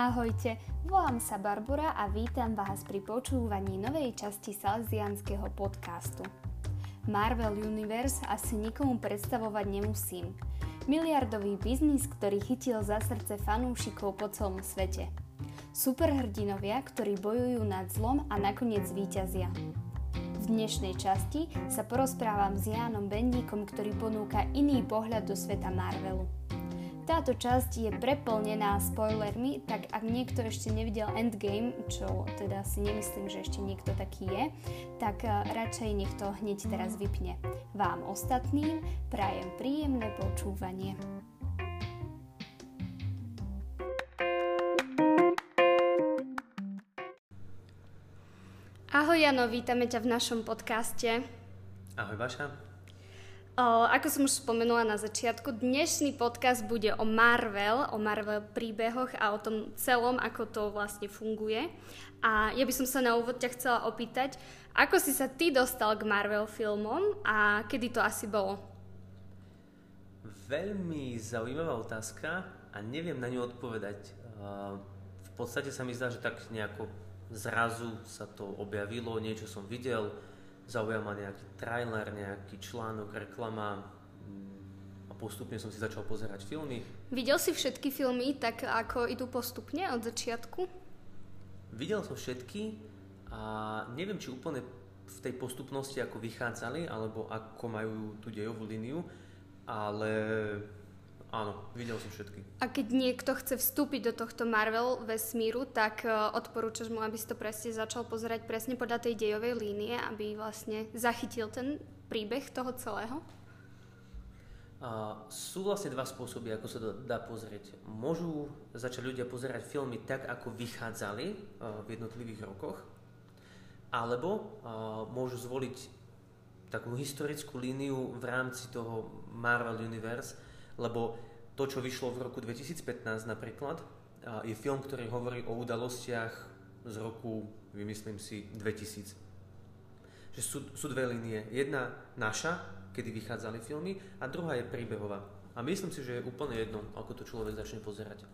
Ahojte, volám sa Barbara a vítam vás pri počúvaní novej časti Salesianského podcastu. Marvel Universe asi nikomu predstavovať nemusím. Miliardový biznis, ktorý chytil za srdce fanúšikov po celom svete. Superhrdinovia, ktorí bojujú nad zlom a nakoniec víťazia. V dnešnej časti sa porozprávam s Jánom Bendíkom, ktorý ponúka iný pohľad do sveta Marvelu. Táto časť je preplnená spoilermi, tak ak niekto ešte nevidel Endgame, čo teda si nemyslím, že ešte niekto taký je, tak eh, radšej nech to hneď teraz vypne. Vám ostatným prajem príjemné počúvanie. Ahoj Jano, vítame ťa v našom podcaste. Ahoj Vaša. Ako som už spomenula na začiatku, dnešný podcast bude o Marvel, o Marvel príbehoch a o tom celom, ako to vlastne funguje. A ja by som sa na úvod ťa chcela opýtať, ako si sa ty dostal k Marvel filmom a kedy to asi bolo? Veľmi zaujímavá otázka a neviem na ňu odpovedať. V podstate sa mi zdá, že tak nejako zrazu sa to objavilo, niečo som videl, zaujal ma nejaký trailer, nejaký článok, reklama a postupne som si začal pozerať filmy. Videl si všetky filmy tak, ako idú postupne od začiatku? Videl som všetky a neviem, či úplne v tej postupnosti, ako vychádzali, alebo ako majú tú dejovú líniu, ale Áno, videl som všetky. A keď niekto chce vstúpiť do tohto Marvel vesmíru, tak e, odporúčaš mu, aby si to presne začal pozerať presne podľa tej dejovej línie, aby vlastne zachytil ten príbeh toho celého? A sú vlastne dva spôsoby, ako sa to dá pozrieť. Môžu začať ľudia pozerať filmy tak, ako vychádzali uh, v jednotlivých rokoch, alebo uh, môžu zvoliť takú historickú líniu v rámci toho Marvel Universe, lebo to, čo vyšlo v roku 2015 napríklad, je film, ktorý hovorí o udalostiach z roku, vymyslím si, 2000. Že sú, sú dve línie. Jedna naša, kedy vychádzali filmy, a druhá je príbehová. A myslím si, že je úplne jedno, ako to človek začne pozerať.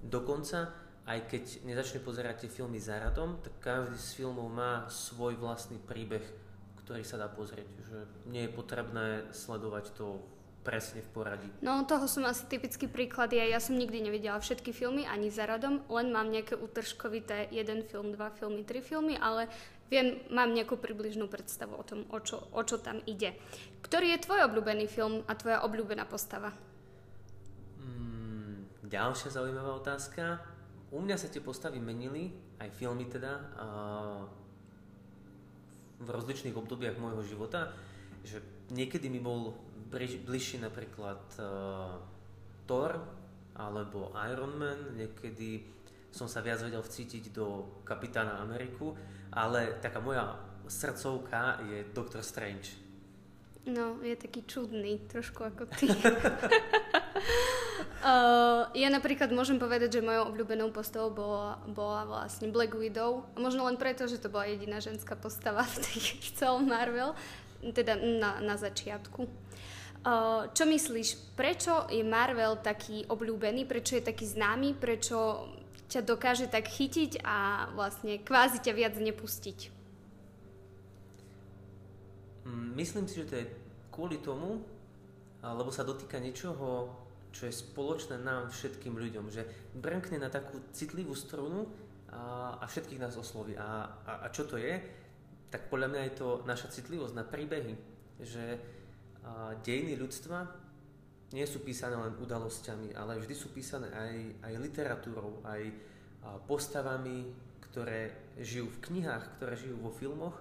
Dokonca, aj keď nezačne pozerať tie filmy za radom, tak každý z filmov má svoj vlastný príbeh, ktorý sa dá pozrieť. Že nie je potrebné sledovať to presne v poradí. No toho som asi typický príklad. Ja, ja som nikdy nevidela všetky filmy ani za radom, len mám nejaké utržkovité jeden film, dva filmy, tri filmy, ale viem, mám nejakú približnú predstavu o tom, o čo, o čo tam ide. Ktorý je tvoj obľúbený film a tvoja obľúbená postava? Mm, ďalšia zaujímavá otázka. U mňa sa tie postavy menili, aj filmy teda, a v rozličných obdobiach môjho života, že niekedy mi bol bližší napríklad uh, Thor alebo Iron Man, niekedy som sa viac vedel vcítiť do Kapitána Ameriku, ale taká moja srdcovka je Doctor Strange. No, je taký čudný, trošku ako ty. uh, ja napríklad môžem povedať, že mojou obľúbenou postavou bola, bola vlastne Black Widow. Možno len preto, že to bola jediná ženská postava v, tej, celom Marvel, teda na, na začiatku. Čo myslíš, prečo je Marvel taký obľúbený, prečo je taký známy, prečo ťa dokáže tak chytiť a vlastne kvázi ťa viac nepustiť? Mm, myslím si, že to je kvôli tomu, lebo sa dotýka niečoho, čo je spoločné nám všetkým ľuďom, že brnkne na takú citlivú strunu a, a všetkých nás osloví. A, a, a čo to je? Tak podľa mňa je to naša citlivosť na príbehy, že dejiny ľudstva nie sú písané len udalosťami, ale vždy sú písané aj, aj literatúrou, aj postavami, ktoré žijú v knihách, ktoré žijú vo filmoch.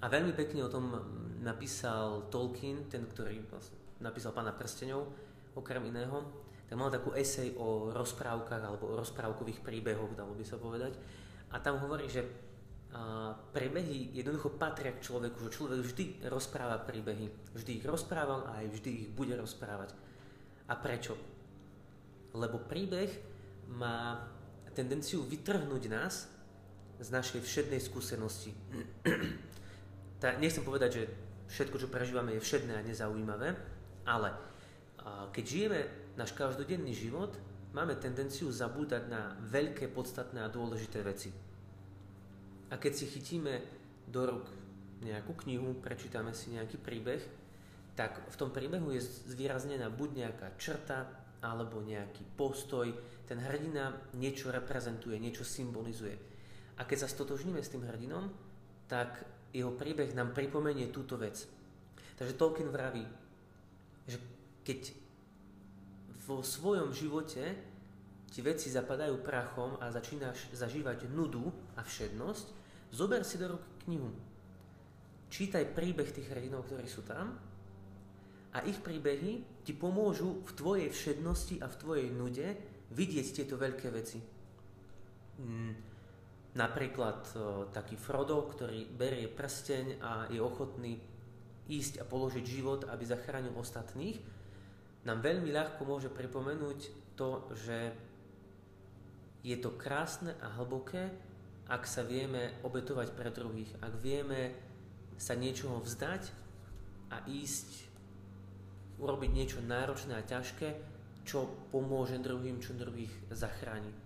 A veľmi pekne o tom napísal Tolkien, ten, ktorý vlastne napísal Pána prstenov, okrem iného. Ten mal takú esej o rozprávkach alebo o rozprávkových príbehoch, dalo by sa povedať. A tam hovorí, že a príbehy jednoducho patria k človeku, že človek vždy rozpráva príbehy. Vždy ich rozprával a aj vždy ich bude rozprávať. A prečo? Lebo príbeh má tendenciu vytrhnúť nás z našej všednej skúsenosti. tá, nechcem povedať, že všetko, čo prežívame, je všedné a nezaujímavé, ale keď žijeme náš každodenný život, máme tendenciu zabúdať na veľké, podstatné a dôležité veci. A keď si chytíme do rúk nejakú knihu, prečítame si nejaký príbeh, tak v tom príbehu je zvýraznená buď nejaká črta, alebo nejaký postoj. Ten hrdina niečo reprezentuje, niečo symbolizuje. A keď sa stotožníme s tým hrdinom, tak jeho príbeh nám pripomenie túto vec. Takže Tolkien vraví, že keď vo svojom živote ti veci zapadajú prachom a začínaš zažívať nudu a všednosť, zober si do rúk knihu. Čítaj príbeh tých hrdinov, ktorí sú tam a ich príbehy ti pomôžu v tvojej všednosti a v tvojej nude vidieť tieto veľké veci. Mm, napríklad o, taký Frodo, ktorý berie prsteň a je ochotný ísť a položiť život, aby zachránil ostatných, nám veľmi ľahko môže pripomenúť to, že je to krásne a hlboké, ak sa vieme obetovať pre druhých, ak vieme sa niečoho vzdať a ísť urobiť niečo náročné a ťažké, čo pomôže druhým, čo druhých zachráni.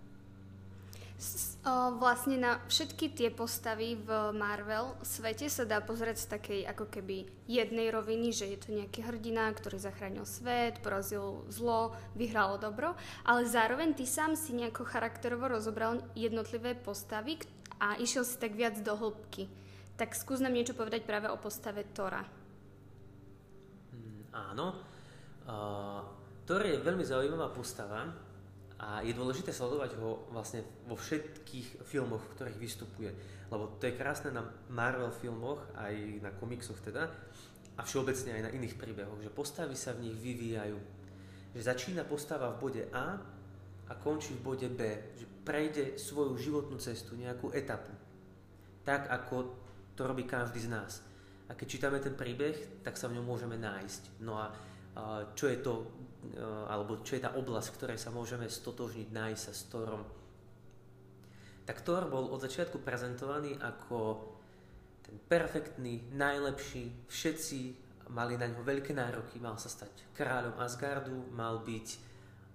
Vlastne na všetky tie postavy v Marvel svete sa dá pozrieť z takej ako keby jednej roviny, že je to nejaký hrdina, ktorý zachránil svet, porazil zlo, vyhralo dobro, ale zároveň ty sám si nejako charakterovo rozobral jednotlivé postavy a išiel si tak viac do hĺbky. Tak skús nám niečo povedať práve o postave Tora. Áno. Uh, Thor je veľmi zaujímavá postava a je dôležité sledovať ho vlastne vo všetkých filmoch, v ktorých vystupuje. Lebo to je krásne na Marvel filmoch, aj na komiksoch teda, a všeobecne aj na iných príbehoch, že postavy sa v nich vyvíjajú. Že začína postava v bode A a končí v bode B. Že prejde svoju životnú cestu, nejakú etapu. Tak, ako to robí každý z nás a keď čítame ten príbeh, tak sa v ňom môžeme nájsť. No a čo je to, alebo čo je tá oblasť, v ktorej sa môžeme stotožniť, nájsť sa s Thorom. Tak Thor bol od začiatku prezentovaný ako ten perfektný, najlepší, všetci mali na ňo veľké nároky, mal sa stať kráľom Asgardu, mal byť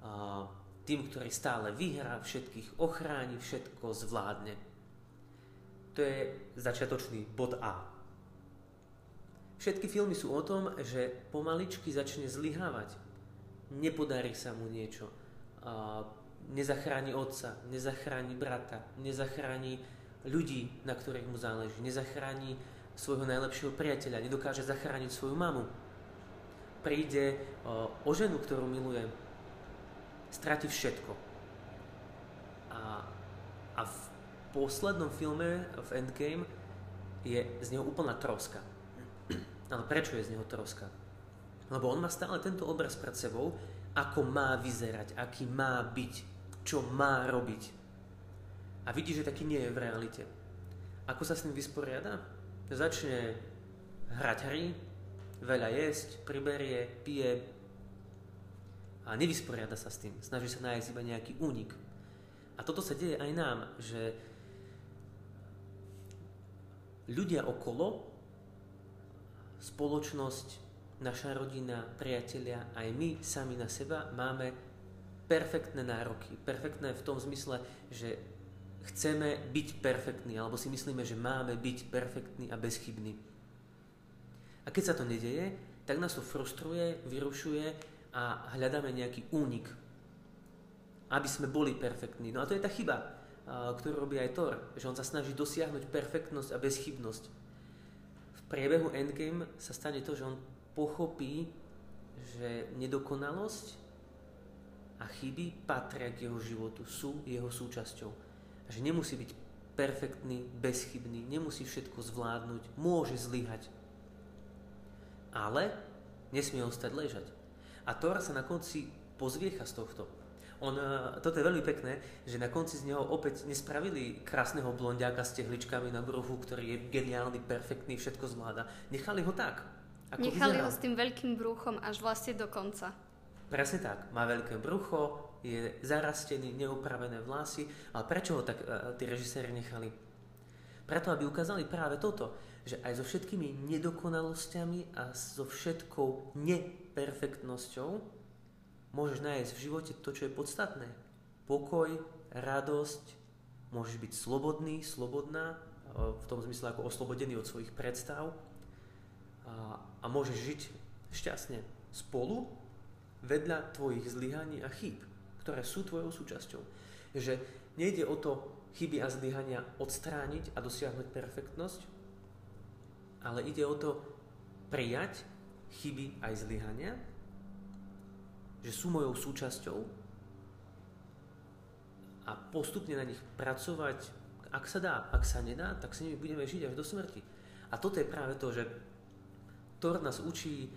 uh, tým, ktorý stále vyhrá, všetkých ochráni, všetko zvládne. To je začiatočný bod A. Všetky filmy sú o tom, že pomaličky začne zlyhávať. Nepodarí sa mu niečo. A nezachráni otca, nezachráni brata, nezachráni ľudí, na ktorých mu záleží, nezachráni svojho najlepšieho priateľa, nedokáže zachrániť svoju mamu. Príde o ženu, ktorú miluje, stráti všetko. A, a v poslednom filme, v Endgame, je z neho úplná troska ale prečo je z neho troska? Lebo on má stále tento obraz pred sebou, ako má vyzerať, aký má byť, čo má robiť. A vidí, že taký nie je v realite. Ako sa s ním vysporiada? Začne hrať hry, veľa jesť, priberie, pije a nevysporiada sa s tým. Snaží sa nájsť iba nejaký únik. A toto sa deje aj nám, že ľudia okolo spoločnosť, naša rodina, priatelia, aj my sami na seba máme perfektné nároky. Perfektné v tom zmysle, že chceme byť perfektní, alebo si myslíme, že máme byť perfektní a bezchybní. A keď sa to nedeje, tak nás to frustruje, vyrušuje a hľadáme nejaký únik, aby sme boli perfektní. No a to je tá chyba, ktorú robí aj Thor, že on sa snaží dosiahnuť perfektnosť a bezchybnosť priebehu Endgame sa stane to, že on pochopí, že nedokonalosť a chyby patria k jeho životu, sú jeho súčasťou. A že nemusí byť perfektný, bezchybný, nemusí všetko zvládnuť, môže zlyhať. Ale nesmie ostať ležať. A Thor sa na konci pozviecha z tohto. On, e, toto je veľmi pekné, že na konci z neho opäť nespravili krásneho blondiaka s tehličkami na bruchu, ktorý je geniálny, perfektný, všetko zvláda. Nechali ho tak. Ako Nechali vyzeral. ho s tým veľkým bruchom až vlastne do konca. Presne tak. Má veľké brucho, je zarastený, neupravené vlasy. Ale prečo ho tak uh, tí režiséri nechali? Preto, aby ukázali práve toto, že aj so všetkými nedokonalosťami a so všetkou neperfektnosťou môžeš nájsť v živote to, čo je podstatné. Pokoj, radosť, môžeš byť slobodný, slobodná, v tom zmysle ako oslobodený od svojich predstav a, môžeš žiť šťastne spolu vedľa tvojich zlyhaní a chýb, ktoré sú tvojou súčasťou. Že nejde o to chyby a zlyhania odstrániť a dosiahnuť perfektnosť, ale ide o to prijať chyby aj zlyhania, že sú mojou súčasťou a postupne na nich pracovať ak sa dá, ak sa nedá, tak s nimi budeme žiť až do smrti. A toto je práve to, že Tor nás učí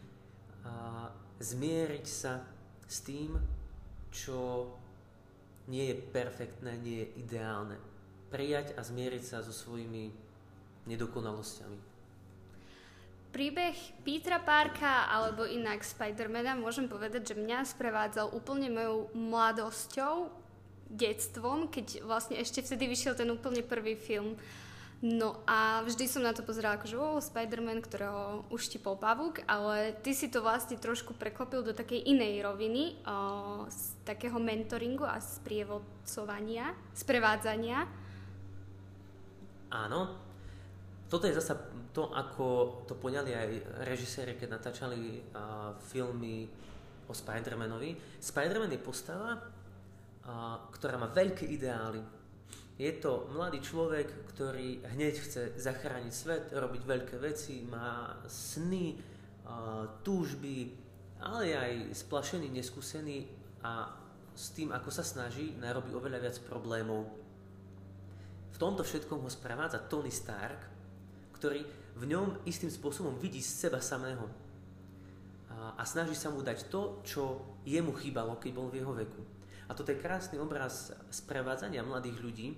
a, zmieriť sa s tým, čo nie je perfektné, nie je ideálne. Prijať a zmieriť sa so svojimi nedokonalosťami. Príbeh Petra Parka alebo inak Spidermana môžem povedať, že mňa sprevádzal úplne mojou mladosťou detstvom, keď vlastne ešte vtedy vyšiel ten úplne prvý film. No a vždy som na to pozerala ako, že oh, Spider-Man, ktorého uštipol pavúk, ale ty si to vlastne trošku preklopil do takej inej roviny, o, z takého mentoringu a sprievodcovania, sprevádzania. Áno. Toto je zasa to, ako to poňali aj režiséri, keď natáčali uh, filmy o Spider-Manovi. Spider-Man je postava, ktorá má veľké ideály. Je to mladý človek, ktorý hneď chce zachrániť svet, robiť veľké veci, má sny, túžby, ale aj splašený, neskúsený a s tým, ako sa snaží, narobí oveľa viac problémov. V tomto všetkom ho sprevádza Tony Stark, ktorý v ňom istým spôsobom vidí z seba samého a snaží sa mu dať to, čo jemu chýbalo, keď bol v jeho veku. A toto je krásny obraz sprevádzania mladých ľudí,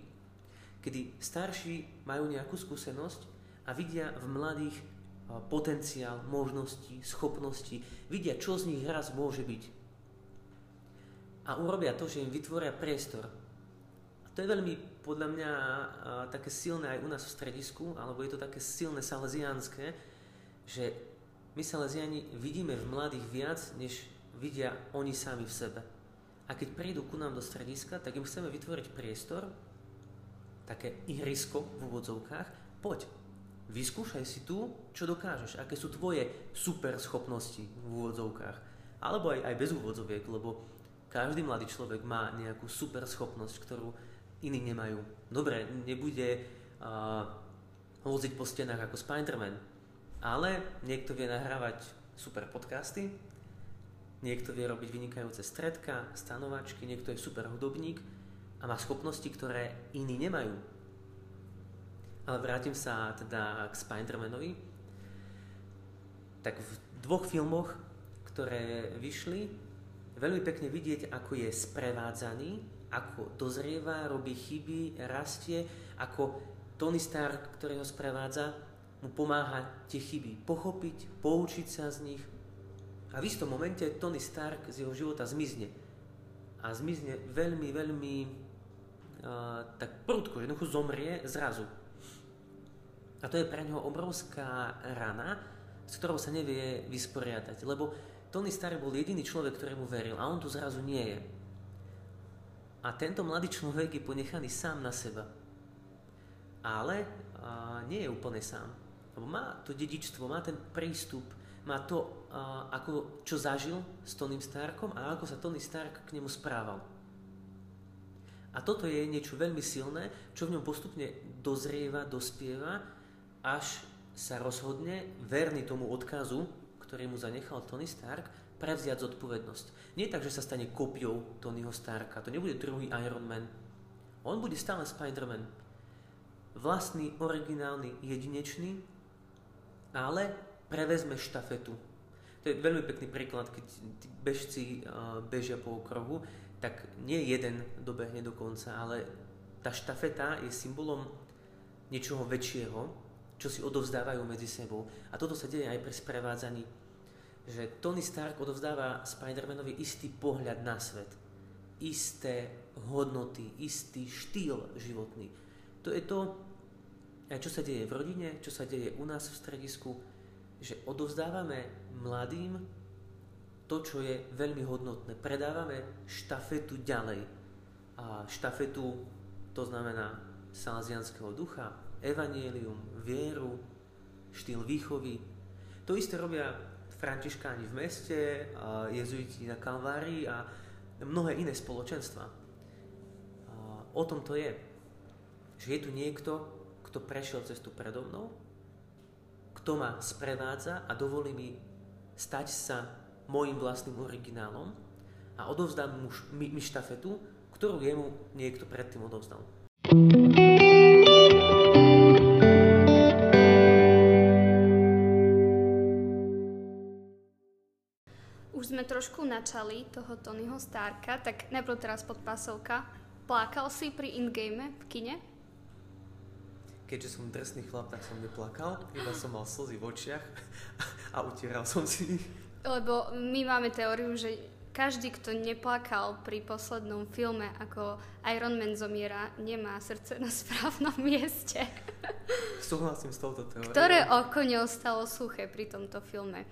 kedy starší majú nejakú skúsenosť a vidia v mladých potenciál, možnosti, schopnosti, vidia, čo z nich raz môže byť. A urobia to, že im vytvoria priestor. A to je veľmi, podľa mňa, také silné aj u nás v stredisku, alebo je to také silné salesiánske, že my salesiani vidíme v mladých viac, než vidia oni sami v sebe. A keď prídu ku nám do strediska, tak im chceme vytvoriť priestor, také ihrisko v úvodzovkách, poď, vyskúšaj si tu, čo dokážeš, aké sú tvoje super schopnosti v úvodzovkách. Alebo aj, aj bez úvodzoviek, lebo každý mladý človek má nejakú super schopnosť, ktorú iní nemajú. Dobre, nebude uh, loziť po stenách ako Spiderman, ale niekto vie nahrávať super podcasty, Niekto vie robiť vynikajúce stredka, stanovačky, niekto je super hudobník a má schopnosti, ktoré iní nemajú. Ale vrátim sa teda k Spider-Manovi. Tak v dvoch filmoch, ktoré vyšli, veľmi pekne vidieť, ako je sprevádzaný, ako dozrieva, robí chyby, rastie, ako Tony Stark, ktorý ho sprevádza, mu pomáha tie chyby pochopiť, poučiť sa z nich, a v istom momente Tony Stark z jeho života zmizne. A zmizne veľmi, veľmi uh, tak prudko, jednoducho zomrie zrazu. A to je pre neho obrovská rana, s ktorou sa nevie vysporiadať. Lebo Tony Stark bol jediný človek, ktorému veril a on tu zrazu nie je. A tento mladý človek je ponechaný sám na seba. Ale uh, nie je úplne sám. Lebo má to dedičstvo, má ten prístup má to, ako, čo zažil s Toným Starkom a ako sa Tony Stark k nemu správal. A toto je niečo veľmi silné, čo v ňom postupne dozrieva, dospieva, až sa rozhodne, verný tomu odkazu, ktorý mu zanechal Tony Stark, prevziať zodpovednosť. Nie tak, že sa stane kopiou Tonyho Starka, to nebude druhý Iron Man. On bude stále Spider-Man. Vlastný, originálny, jedinečný, ale prevezme štafetu. To je veľmi pekný príklad, keď tí bežci bežia po okruhu, tak nie jeden dobehne do konca, ale tá štafeta je symbolom niečoho väčšieho, čo si odovzdávajú medzi sebou. A toto sa deje aj pri sprevádzaní, že Tony Stark odovzdáva Spider-Manovi istý pohľad na svet, isté hodnoty, istý štýl životný. To je to, aj čo sa deje v rodine, čo sa deje u nás v stredisku, že odovzdávame mladým to, čo je veľmi hodnotné. Predávame štafetu ďalej. A štafetu, to znamená salesianského ducha, evanielium, vieru, štýl výchovy. To isté robia františkáni v meste, a jezuiti na Kalvárii a mnohé iné spoločenstva. A o tom to je. Že je tu niekto, kto prešiel cestu predo mnou, kto ma sprevádza a dovolí mi stať sa môjim vlastným originálom a odovzdám mu mi, mi štafetu, ktorú jemu niekto predtým odovzdal. Už sme trošku načali toho Tonyho Starka, tak najprv teraz podpásovka. Plakal si pri Ingame v kine? Keďže som drsný chlap, tak som neplakal, iba som mal slzy v očiach a utieral som si ich. Lebo my máme teóriu, že každý, kto neplakal pri poslednom filme, ako Iron Man zomiera, nemá srdce na správnom mieste. Súhlasím s touto teóriou. Ktoré oko neostalo suché pri tomto filme.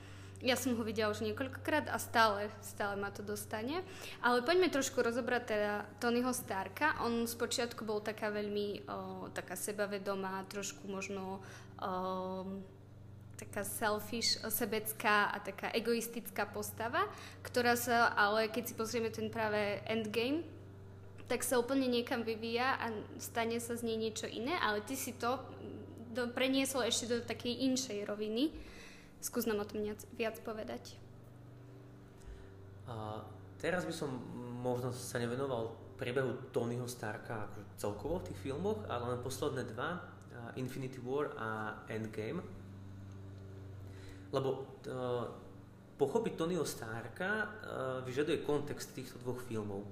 Ja som ho videla už niekoľkokrát a stále, stále ma to dostane. Ale poďme trošku rozobrať teda Tonyho Starka. On spočiatku bol taká veľmi o, taká sebavedomá, trošku možno o, taká selfish, sebecká a taká egoistická postava, ktorá sa, ale keď si pozrieme ten práve endgame, tak sa úplne niekam vyvíja a stane sa z nej niečo iné, ale ty si to do, preniesol ešte do takej inšej roviny. Skús nám o tom viac, povedať. A teraz by som možno sa nevenoval priebehu Tonyho Starka akože celkovo v tých filmoch, ale len posledné dva, Infinity War a Endgame lebo uh, pochopiť Tonyho Starka uh, vyžaduje kontext týchto dvoch filmov.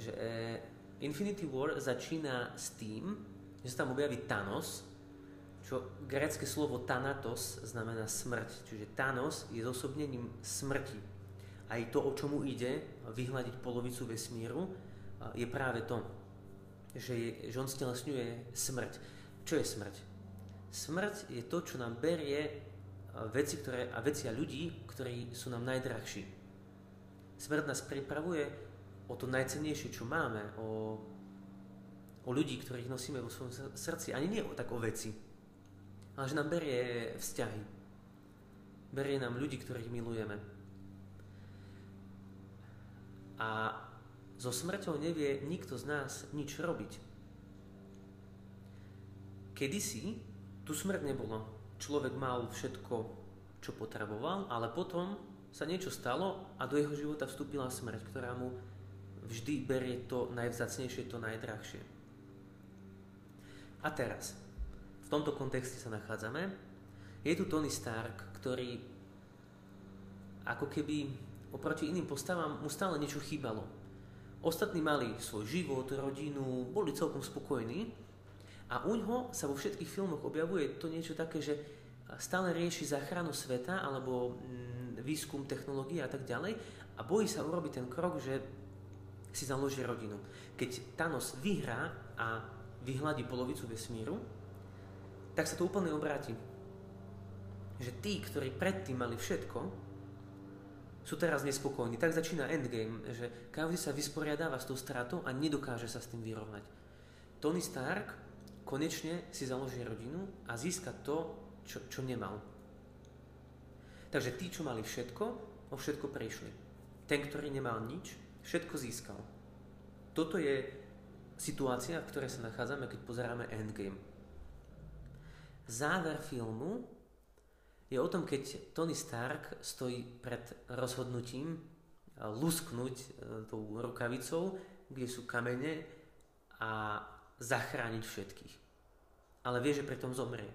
Že uh, Infinity War začína s tým, že sa tam objaví Thanos, čo grecké slovo Thanatos znamená smrť. Čiže Thanos je zosobnením smrti. Aj to, o čomu ide, vyhľadiť polovicu vesmíru, je práve to, že, je, že on stelesňuje smrť. Čo je smrť? Smrť je to, čo nám berie veci, ktoré, a veci a ľudí, ktorí sú nám najdrahší. Smrť nás pripravuje o to najcennejšie, čo máme, o, o ľudí, ktorých nosíme vo svojom srdci. Ani nie o, tak o veci, ale že nám berie vzťahy. Berie nám ľudí, ktorých milujeme. A so smrťou nevie nikto z nás nič robiť. Kedysi tu smrť nebolo človek mal všetko, čo potreboval, ale potom sa niečo stalo a do jeho života vstúpila smrť, ktorá mu vždy berie to najvzácnejšie, to najdrahšie. A teraz, v tomto kontexte sa nachádzame. Je tu Tony Stark, ktorý ako keby oproti iným postavám mu stále niečo chýbalo. Ostatní mali svoj život, rodinu, boli celkom spokojní, a uňho sa vo všetkých filmoch objavuje to niečo také, že stále rieši záchranu sveta alebo mm, výskum technológie a tak ďalej a bojí sa urobiť ten krok, že si založí rodinu. Keď Thanos vyhrá a vyhľadí polovicu vesmíru, tak sa to úplne obráti. Že tí, ktorí predtým mali všetko, sú teraz nespokojní. Tak začína endgame, že každý sa vysporiadáva s tou stratou a nedokáže sa s tým vyrovnať. Tony Stark konečne si založí rodinu a získa to, čo, čo nemal. Takže tí, čo mali všetko, o všetko prišli. Ten, ktorý nemal nič, všetko získal. Toto je situácia, v ktorej sa nachádzame, keď pozeráme Endgame. Záver filmu je o tom, keď Tony Stark stojí pred rozhodnutím lusknúť e, tou rukavicou, kde sú kamene a zachrániť všetkých. Ale vie, že pritom zomrie.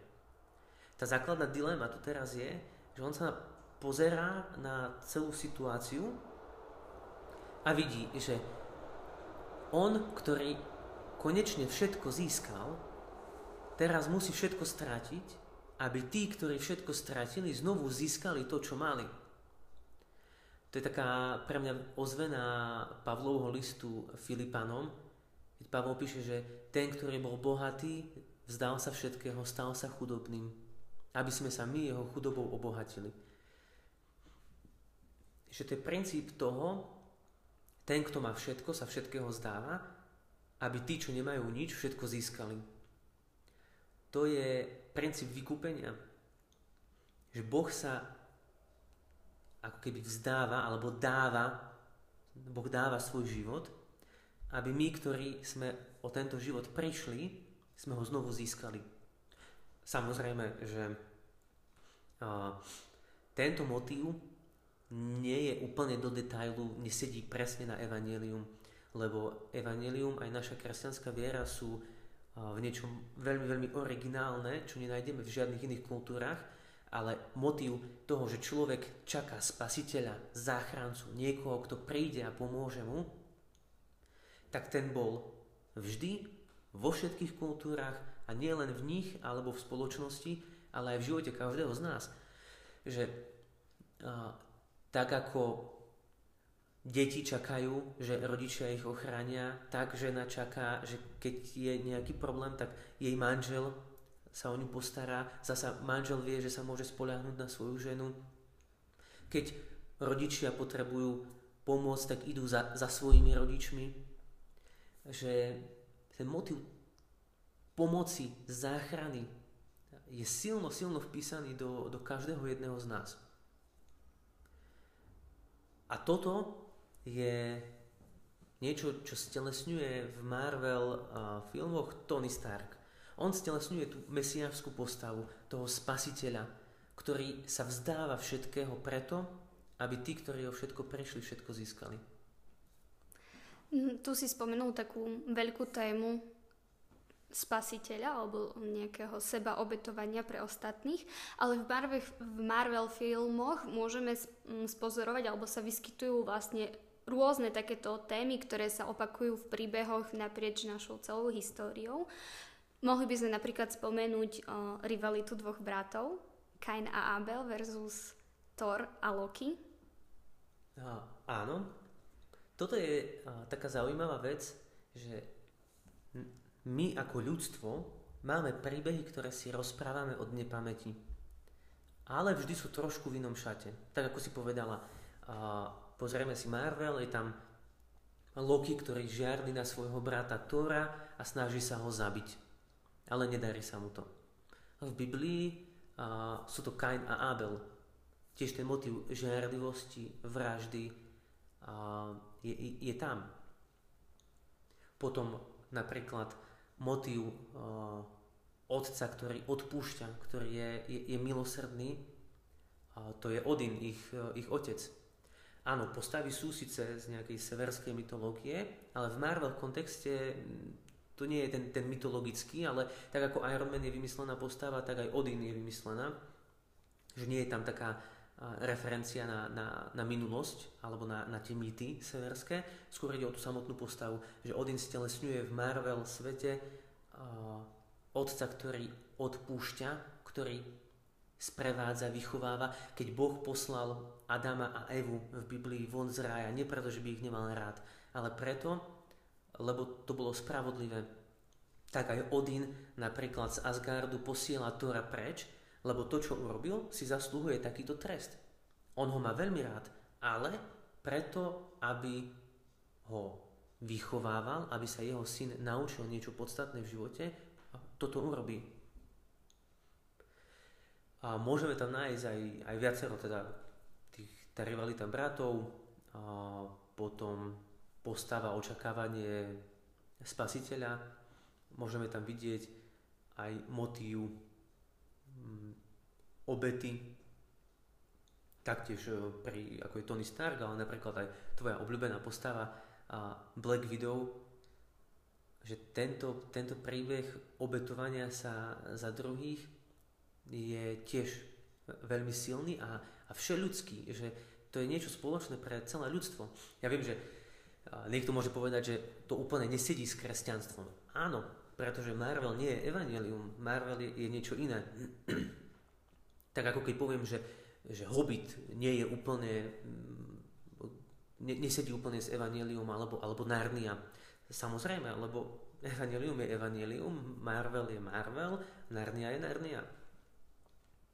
Tá základná dilema tu teraz je, že on sa pozerá na celú situáciu a vidí, že on, ktorý konečne všetko získal, teraz musí všetko strátiť, aby tí, ktorí všetko stratili, znovu získali to, čo mali. To je taká pre mňa ozvená Pavlovho listu Filipanom, keď Pavol píše, že ten, ktorý bol bohatý, vzdal sa všetkého, stal sa chudobným, aby sme sa my jeho chudobou obohatili. že to je princíp toho, ten, kto má všetko, sa všetkého zdáva, aby tí, čo nemajú nič, všetko získali. To je princíp vykúpenia. Že Boh sa ako keby vzdáva alebo dáva, Boh dáva svoj život, aby my, ktorí sme o tento život prišli, sme ho znovu získali. Samozrejme, že a, tento motív nie je úplne do detailu, nesedí presne na evanelium, lebo evanelium aj naša kresťanská viera sú v niečom veľmi, veľmi originálne, čo nenájdeme v žiadnych iných kultúrach, ale motív toho, že človek čaká spasiteľa, záchrancu, niekoho, kto príde a pomôže mu, tak ten bol vždy, vo všetkých kultúrach a nie len v nich alebo v spoločnosti, ale aj v živote každého z nás. Že a, tak ako deti čakajú, že rodičia ich ochránia, tak žena čaká, že keď je nejaký problém, tak jej manžel sa o ňu postará, zasa manžel vie, že sa môže spoľahnúť na svoju ženu. Keď rodičia potrebujú pomôcť, tak idú za, za svojimi rodičmi. Že ten motiv pomoci, záchrany je silno, silno vpísaný do, do každého jedného z nás. A toto je niečo, čo stelesňuje v Marvel uh, filmoch Tony Stark. On stelesňuje tú mesiářskú postavu, toho spasiteľa, ktorý sa vzdáva všetkého preto, aby tí, ktorí o všetko prešli, všetko získali. Mm, tu si spomenul takú veľkú tému spasiteľa alebo nejakého seba obetovania pre ostatných, ale v Marvel, v Marvel filmoch môžeme spozorovať alebo sa vyskytujú vlastne rôzne takéto témy, ktoré sa opakujú v príbehoch naprieč našou celou históriou. Mohli by sme napríklad spomenúť o, rivalitu dvoch bratov, Kain a Abel versus Thor a Loki. A, áno, toto je a, taká zaujímavá vec, že my ako ľudstvo máme príbehy, ktoré si rozprávame od nepamäti. Ale vždy sú trošku v inom šate. Tak ako si povedala, a, pozrieme si Marvel, je tam Loki, ktorý žiarli na svojho brata Tora a snaží sa ho zabiť. Ale nedarí sa mu to. V Biblii a, sú to Kain a Abel. Tiež ten motiv žiarlivosti, vraždy, a, je, je tam. Potom napríklad motív uh, otca, ktorý odpúšťa, ktorý je, je, je milosrdný, uh, to je Odin, ich, ich otec. Áno, postavy sú síce z nejakej severskej mytológie, ale v Marvel kontexte mm, to nie je ten, ten mytologický, ale tak ako Iron Man je vymyslená postava, tak aj Odin je vymyslená. Že nie je tam taká referencia na, na, na minulosť alebo na, na tie mýty severské. Skôr ide o tú samotnú postavu, že Odin stelesňuje v Marvel svete uh, otca, ktorý odpúšťa, ktorý sprevádza, vychováva. Keď Boh poslal Adama a Evu v Biblii von z rája, nie preto, že by ich nemal rád, ale preto, lebo to bolo spravodlivé. Tak aj Odin napríklad z Asgardu posiela Tora preč, lebo to, čo urobil, si zaslúhuje takýto trest. On ho má veľmi rád, ale preto, aby ho vychovával, aby sa jeho syn naučil niečo podstatné v živote, toto urobí. A môžeme tam nájsť aj, aj viacero teda tých, tá rivalita bratov, a potom postava, očakávanie spasiteľa, môžeme tam vidieť aj motív obety, taktiež e, pri, ako je Tony Stark, ale napríklad aj tvoja obľúbená postava a Black Widow, že tento, tento príbeh obetovania sa za druhých je tiež veľmi silný a, a všeľudský, že to je niečo spoločné pre celé ľudstvo. Ja viem, že niekto môže povedať, že to úplne nesedí s kresťanstvom. Áno, pretože Marvel nie je evanelium, Marvel je, je niečo iné. Tak ako keď poviem, že, že Hobbit nie je úplne, mm, ne, nesedí úplne s Evangelium alebo, alebo Narnia. Samozrejme, lebo Evangelium je Evangelium, Marvel je Marvel, Narnia je Narnia.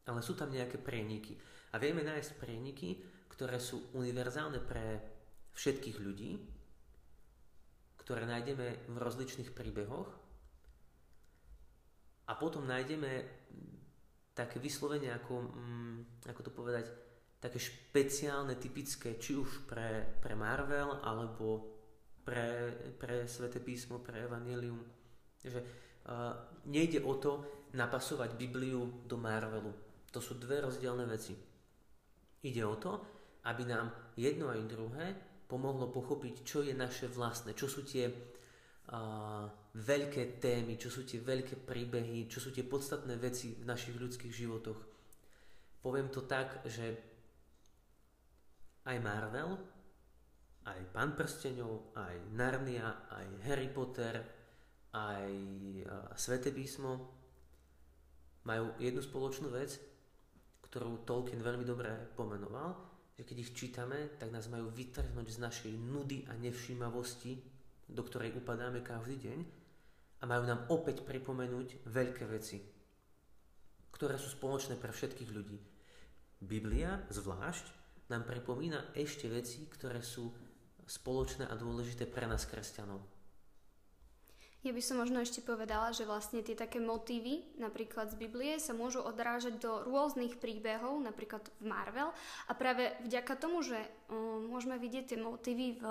Ale sú tam nejaké prieniky. A vieme nájsť prieniky, ktoré sú univerzálne pre všetkých ľudí, ktoré nájdeme v rozličných príbehoch a potom nájdeme také vyslovenie, ako, mm, ako to povedať, také špeciálne, typické, či už pre, pre Marvel, alebo pre, pre Svete písmo, pre Evangelium. Že uh, nejde o to napasovať Bibliu do Marvelu. To sú dve rozdielne veci. Ide o to, aby nám jedno aj druhé pomohlo pochopiť, čo je naše vlastné, čo sú tie uh, veľké témy, čo sú tie veľké príbehy, čo sú tie podstatné veci v našich ľudských životoch. Poviem to tak, že aj Marvel aj Pán prstenov, aj Narnia, aj Harry Potter, aj Svete písmo majú jednu spoločnú vec, ktorú Tolkien veľmi dobre pomenoval, že keď ich čítame, tak nás majú vytrhnúť z našej nudy a nevšímavosti, do ktorej upadáme každý deň a majú nám opäť pripomenúť veľké veci, ktoré sú spoločné pre všetkých ľudí. Biblia zvlášť nám pripomína ešte veci, ktoré sú spoločné a dôležité pre nás kresťanov. Ja by som možno ešte povedala, že vlastne tie také motívy, napríklad z Biblie, sa môžu odrážať do rôznych príbehov, napríklad v Marvel. A práve vďaka tomu, že um, môžeme vidieť tie motívy v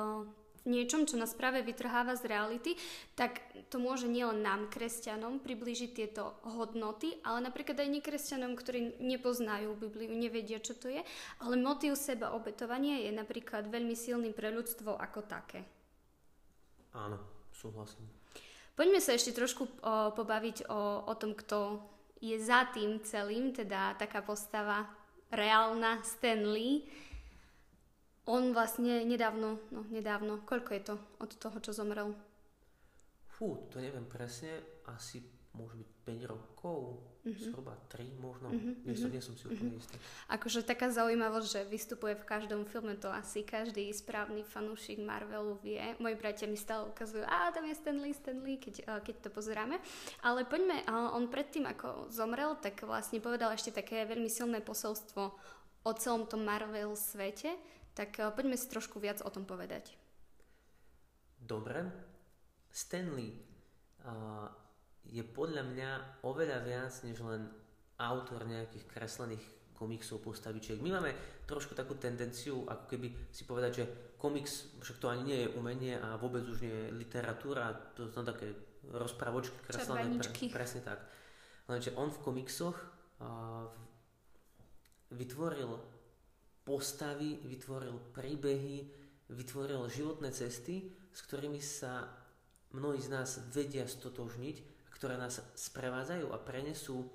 niečom, čo nás práve vytrháva z reality, tak to môže nielen nám, kresťanom, priblížiť tieto hodnoty, ale napríklad aj nekresťanom, ktorí nepoznajú Bibliu, nevedia, čo to je, ale motív seba obetovania je napríklad veľmi silný pre ľudstvo ako také. Áno, súhlasím. Poďme sa ešte trošku o, pobaviť o, o tom, kto je za tým celým, teda taká postava reálna Stan Lee, on vlastne nedávno, no nedávno, koľko je to od toho, čo zomrel? Fú, to neviem presne, asi môže byť 5 rokov, mm-hmm. zhruba 3 možno, mm-hmm. nie, som, nie som si úplne mm-hmm. istý. Akože taká zaujímavosť, že vystupuje v každom filme, to asi každý správny fanúšik Marvelu vie. Moji bratia mi stále ukazujú, a tam je Stanley, Stanley, keď, eh, keď to pozeráme. Ale poďme, eh, on predtým, ako zomrel, tak vlastne povedal ešte také veľmi silné posolstvo o celom tom Marvel svete, tak eh, poďme si trošku viac o tom povedať. Dobre. Stanley uh, je podľa mňa oveľa viac než len autor nejakých kreslených komiksov, postavičiek. My máme trošku takú tendenciu, ako keby si povedať, že komiks, však to ani nie je umenie a vôbec už nie je literatúra, to sú také rozpravočky kreslené. Pre, presne tak. Lenže on v komiksoch uh, vytvoril postavy, vytvoril príbehy, vytvoril životné cesty, s ktorými sa mnohí z nás vedia stotožniť, ktoré nás sprevádzajú a prenesú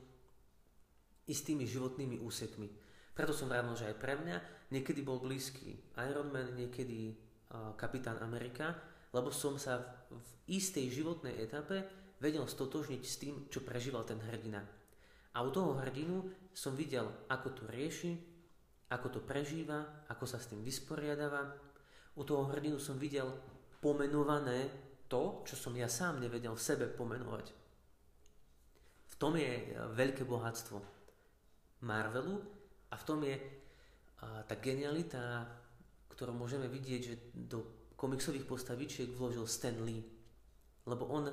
istými životnými úsekmi. Preto som vravil, že aj pre mňa niekedy bol blízky Iron Man, niekedy uh, Kapitán Amerika, lebo som sa v, v istej životnej etape vedel stotožniť s tým, čo prežíval ten hrdina. A u toho hrdinu som videl, ako to rieši, ako to prežíva, ako sa s tým vysporiadáva. U toho hrdinu som videl pomenované to, čo som ja sám nevedel v sebe pomenovať. Tom je e, veľké bohatstvo Marvelu a v tom je tá genialita, ktorú môžeme vidieť, že do komiksových postavičiek vložil Stan Lee. Lebo on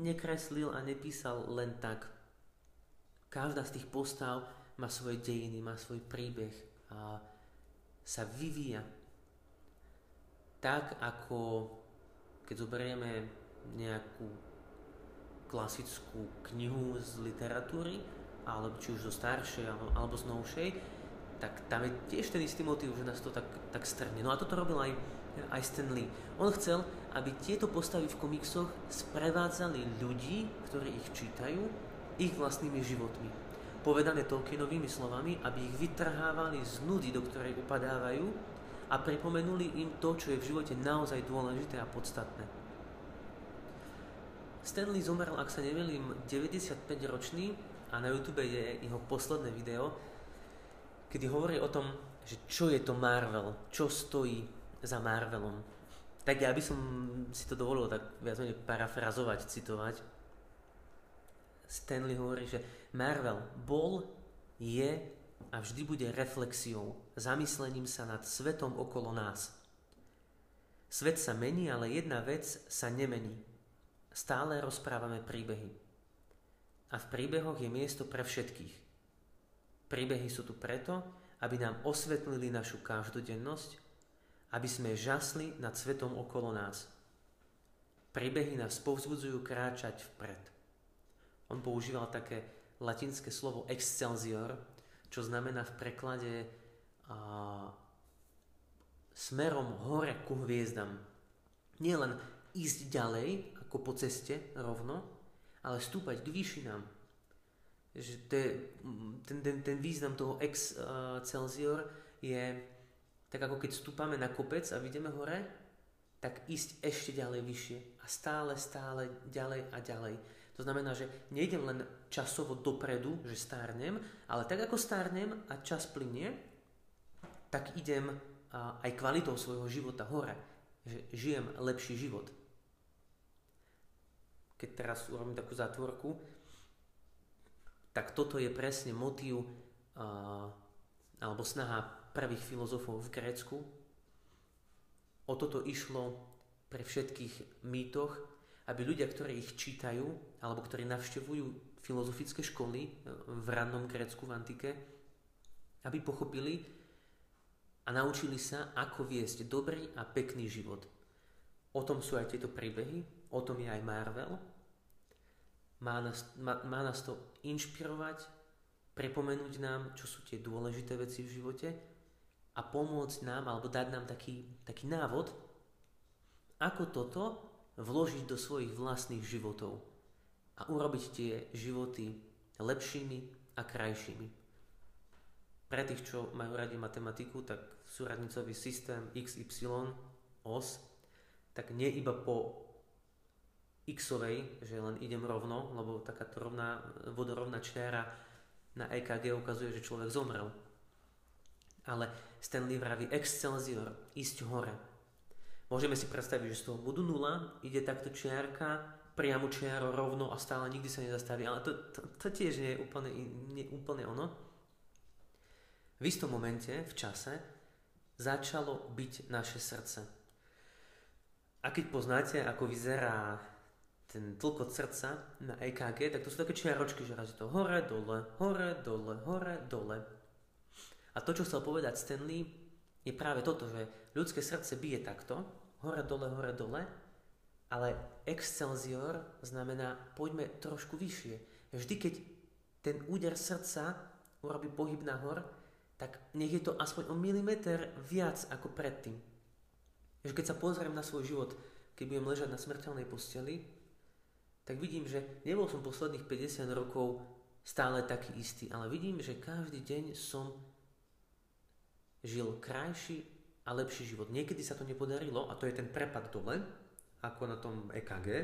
nekreslil a nepísal len tak. Každá z tých postav má svoje dejiny, má svoj príbeh a sa vyvíja. Tak ako keď zoberieme nejakú klasickú knihu z literatúry, alebo či už zo staršej alebo z novšej, tak tam je tiež ten istý motiv, že nás to tak, tak strne. No a toto robil aj, aj Stan Lee. On chcel, aby tieto postavy v komiksoch sprevádzali ľudí, ktorí ich čítajú, ich vlastnými životmi povedané Tolkienovými slovami, aby ich vytrhávali z nudy, do ktorej upadávajú a pripomenuli im to, čo je v živote naozaj dôležité a podstatné. Stanley zomrel, ak sa nemýlim, 95-ročný a na YouTube je jeho posledné video, kedy hovorí o tom, že čo je to Marvel, čo stojí za Marvelom. Tak ja by som si to dovolil tak viac menej parafrazovať, citovať. Stanley hovorí, že Marvel bol, je a vždy bude reflexiou, zamyslením sa nad svetom okolo nás. Svet sa mení, ale jedna vec sa nemení. Stále rozprávame príbehy. A v príbehoch je miesto pre všetkých. Príbehy sú tu preto, aby nám osvetlili našu každodennosť, aby sme žasli nad svetom okolo nás. Príbehy nás povzbudzujú kráčať vpred. On používal také latinské slovo excelsior, čo znamená v preklade a, smerom hore ku hviezdam. Nie len ísť ďalej, ako po ceste rovno, ale stúpať k výšinám. Že to je, ten, ten, ten význam toho excelsior je tak ako keď stúpame na kopec a vidíme hore, tak ísť ešte ďalej vyššie a stále, stále ďalej a ďalej. To znamená, že nejdem len časovo dopredu, že stárnem, ale tak ako stárnem a čas plinie, tak idem aj kvalitou svojho života hore. Že žijem lepší život. Keď teraz urobím takú zátvorku, tak toto je presne motív alebo snaha prvých filozofov v Grécku, O toto išlo pre všetkých mýtoch, aby ľudia, ktorí ich čítajú, alebo ktorí navštevujú filozofické školy e, v rannom Grécku v antike, aby pochopili a naučili sa, ako viesť dobrý a pekný život. O tom sú aj tieto príbehy, o tom je aj Marvel. Má nás, má, má nás to inšpirovať, pripomenúť nám, čo sú tie dôležité veci v živote a pomôcť nám, alebo dať nám taký, taký návod, ako toto vložiť do svojich vlastných životov a urobiť tie životy lepšími a krajšími. Pre tých, čo majú radi matematiku, tak súradnicový systém XY, os, tak nie iba po xovej, že len idem rovno, lebo takáto rovná, vodorovná čiara na EKG ukazuje, že človek zomrel ale Stanley vraví excelsior, ísť hore. Môžeme si predstaviť, že z toho bodu nula ide takto čiarka, priamo čiaro rovno a stále nikdy sa nezastaví, ale to, to, to tiež nie je úplne, nie úplne ono. V istom momente, v čase, začalo byť naše srdce. A keď poznáte, ako vyzerá ten tlkot srdca na EKG, tak to sú také čiaročky, že raz to hore, dole, hore, dole, hore, dole. A to, čo chcel povedať Stanley, je práve toto, že ľudské srdce bije takto, hore, dole, hore, dole, ale excelsior znamená poďme trošku vyššie. Vždy, keď ten úder srdca urobí pohyb nahor, tak nech je to aspoň o milimeter viac ako predtým. Že keď sa pozriem na svoj život, keď budem ležať na smrteľnej posteli, tak vidím, že nebol som posledných 50 rokov stále taký istý, ale vidím, že každý deň som žil krajší a lepší život. Niekedy sa to nepodarilo a to je ten prepad dole, ako na tom EKG.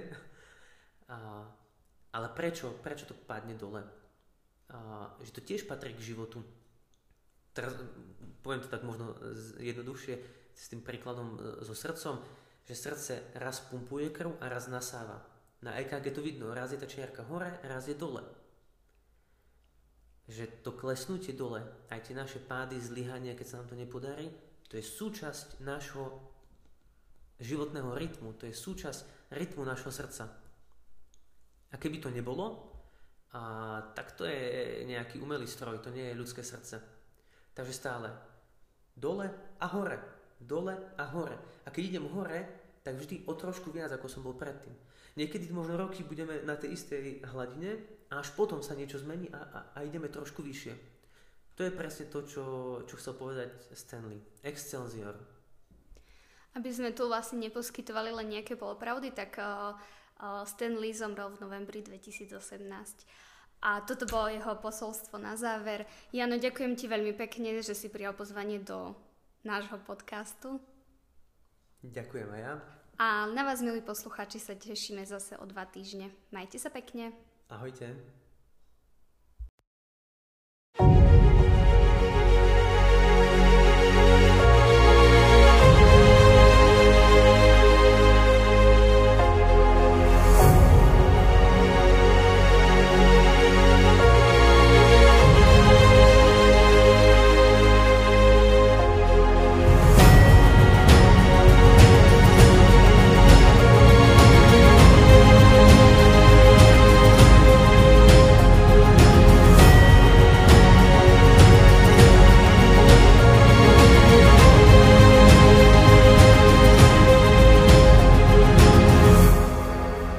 A, ale prečo? Prečo to padne dole? A, že to tiež patrí k životu. Teraz poviem to tak možno jednoduchšie s tým príkladom e, so srdcom, že srdce raz pumpuje krv a raz nasáva. Na EKG to vidno, raz je tá čiarka hore, raz je dole že to klesnutie dole, aj tie naše pády, zlyhania, keď sa nám to nepodarí, to je súčasť nášho životného rytmu, to je súčasť rytmu nášho srdca. A keby to nebolo, a, tak to je nejaký umelý stroj, to nie je ľudské srdce. Takže stále dole a hore, dole a hore. A keď idem hore, tak vždy o trošku viac, ako som bol predtým. Niekedy možno roky budeme na tej istej hladine a až potom sa niečo zmení a, a, a ideme trošku vyššie. To je presne to, čo, čo chcel povedať Stanley. Excelsior. Aby sme tu vlastne neposkytovali len nejaké polopravdy, tak uh, uh, Stanley zomrel v novembri 2018. A toto bolo jeho posolstvo na záver. Jano, ďakujem ti veľmi pekne, že si prijal pozvanie do nášho podcastu. Ďakujem aj ja. A na vás, milí poslucháči, sa tešíme zase o dva týždne. Majte sa pekne. Ahojte.